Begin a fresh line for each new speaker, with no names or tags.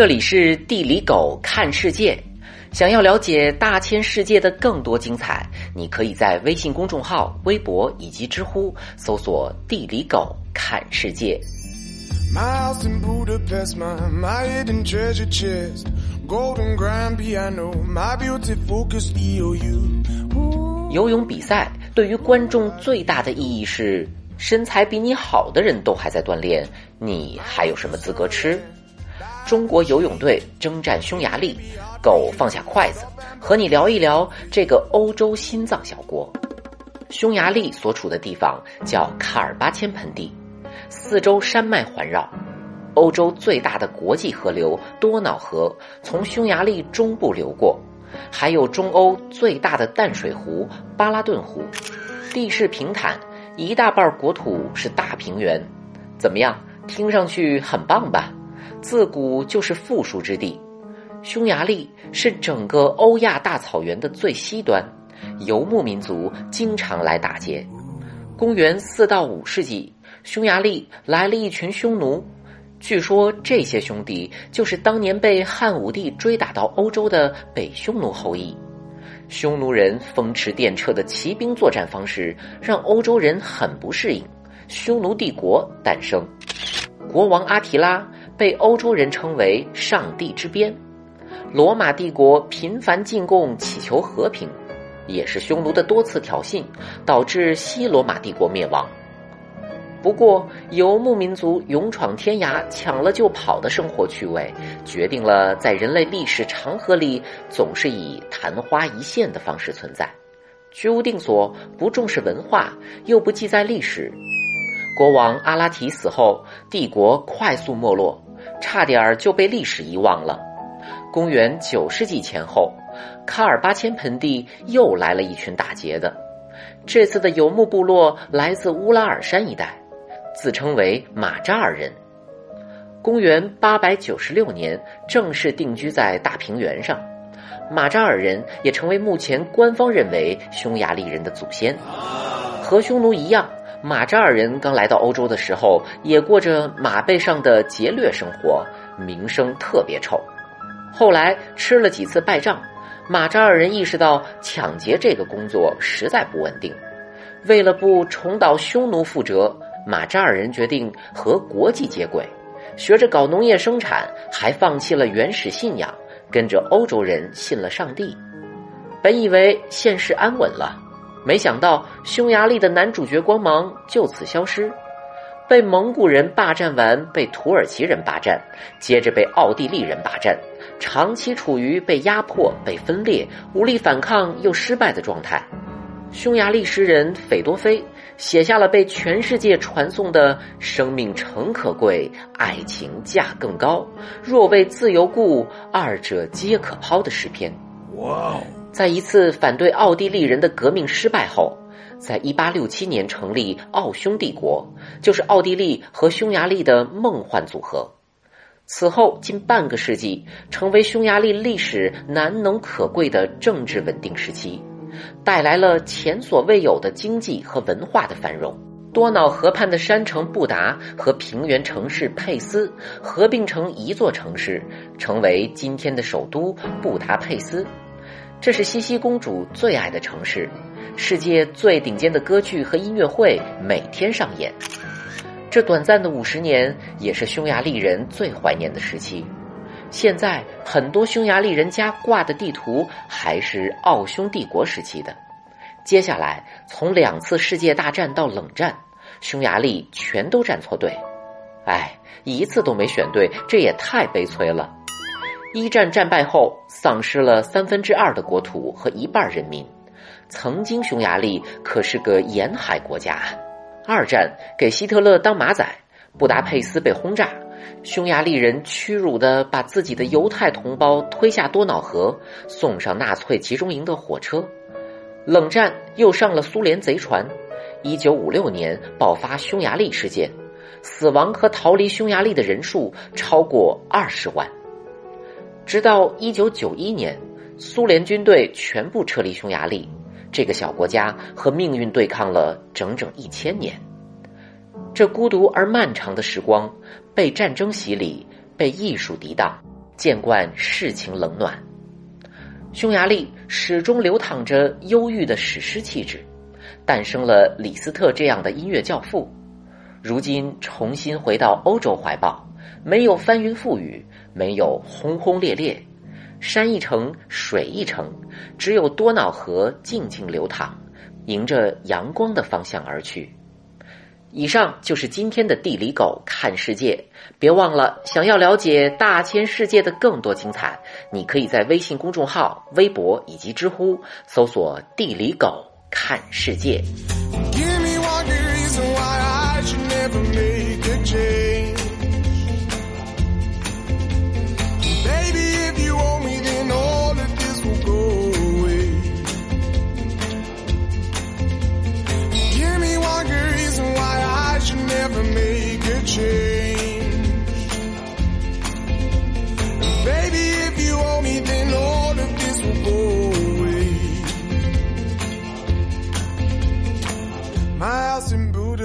这里是地理狗看世界。想要了解大千世界的更多精彩，你可以在微信公众号、微博以及知乎搜索“地理狗看世界”。游泳比赛对于观众最大的意义是：身材比你好的人都还在锻炼，你还有什么资格吃？中国游泳队征战匈牙利，狗放下筷子，和你聊一聊这个欧洲心脏小国。匈牙利所处的地方叫卡尔巴阡盆地，四周山脉环绕。欧洲最大的国际河流多瑙河从匈牙利中部流过，还有中欧最大的淡水湖巴拉顿湖。地势平坦，一大半国土是大平原。怎么样？听上去很棒吧？自古就是富庶之地，匈牙利是整个欧亚大草原的最西端，游牧民族经常来打劫。公元四到五世纪，匈牙利来了一群匈奴，据说这些兄弟就是当年被汉武帝追打到欧洲的北匈奴后裔。匈奴人风驰电掣的骑兵作战方式让欧洲人很不适应，匈奴帝国诞生，国王阿提拉。被欧洲人称为“上帝之鞭”，罗马帝国频繁进贡祈求和平，也是匈奴的多次挑衅导致西罗马帝国灭亡。不过，游牧民族勇闯天涯、抢了就跑的生活趣味，决定了在人类历史长河里总是以昙花一现的方式存在。居无定所，不重视文化，又不记载历史。国王阿拉提死后，帝国快速没落。差点儿就被历史遗忘了。公元九世纪前后，卡尔巴阡盆地又来了一群打劫的。这次的游牧部落来自乌拉尔山一带，自称为马扎尔人。公元八百九十六年，正式定居在大平原上。马扎尔人也成为目前官方认为匈牙利人的祖先。和匈奴一样。马扎尔人刚来到欧洲的时候，也过着马背上的劫掠生活，名声特别臭。后来吃了几次败仗，马扎尔人意识到抢劫这个工作实在不稳定。为了不重蹈匈奴覆辙，马扎尔人决定和国际接轨，学着搞农业生产，还放弃了原始信仰，跟着欧洲人信了上帝。本以为现世安稳了。没想到匈牙利的男主角光芒就此消失，被蒙古人霸占完，被土耳其人霸占，接着被奥地利人霸占，长期处于被压迫、被分裂、无力反抗又失败的状态。匈牙利诗人斐多菲写下了被全世界传颂的“生命诚可贵，爱情价更高，若为自由故，二者皆可抛”的诗篇。哇哦！在一次反对奥地利人的革命失败后，在一八六七年成立奥匈帝国，就是奥地利和匈牙利的梦幻组合。此后近半个世纪，成为匈牙利历史难能可贵的政治稳定时期，带来了前所未有的经济和文化的繁荣。多瑙河畔的山城布达和平原城市佩斯合并成一座城市，成为今天的首都布达佩斯。这是西西公主最爱的城市，世界最顶尖的歌剧和音乐会每天上演。这短暂的五十年也是匈牙利人最怀念的时期。现在很多匈牙利人家挂的地图还是奥匈帝国时期的。接下来从两次世界大战到冷战，匈牙利全都站错队，哎，一次都没选对，这也太悲催了。一战战败后，丧失了三分之二的国土和一半人民。曾经匈牙利可是个沿海国家。二战给希特勒当马仔，布达佩斯被轰炸，匈牙利人屈辱的把自己的犹太同胞推下多瑙河，送上纳粹集中营的火车。冷战又上了苏联贼船。一九五六年爆发匈牙利事件，死亡和逃离匈牙利的人数超过二十万。直到一九九一年，苏联军队全部撤离匈牙利，这个小国家和命运对抗了整整一千年。这孤独而漫长的时光，被战争洗礼，被艺术抵挡，见惯世情冷暖。匈牙利始终流淌着忧郁的史诗气质，诞生了李斯特这样的音乐教父。如今重新回到欧洲怀抱，没有翻云覆雨，没有轰轰烈烈，山一程，水一程，只有多瑙河静静流淌，迎着阳光的方向而去。以上就是今天的地理狗看世界，别忘了，想要了解大千世界的更多精彩，你可以在微信公众号、微博以及知乎搜索“地理狗看世界”。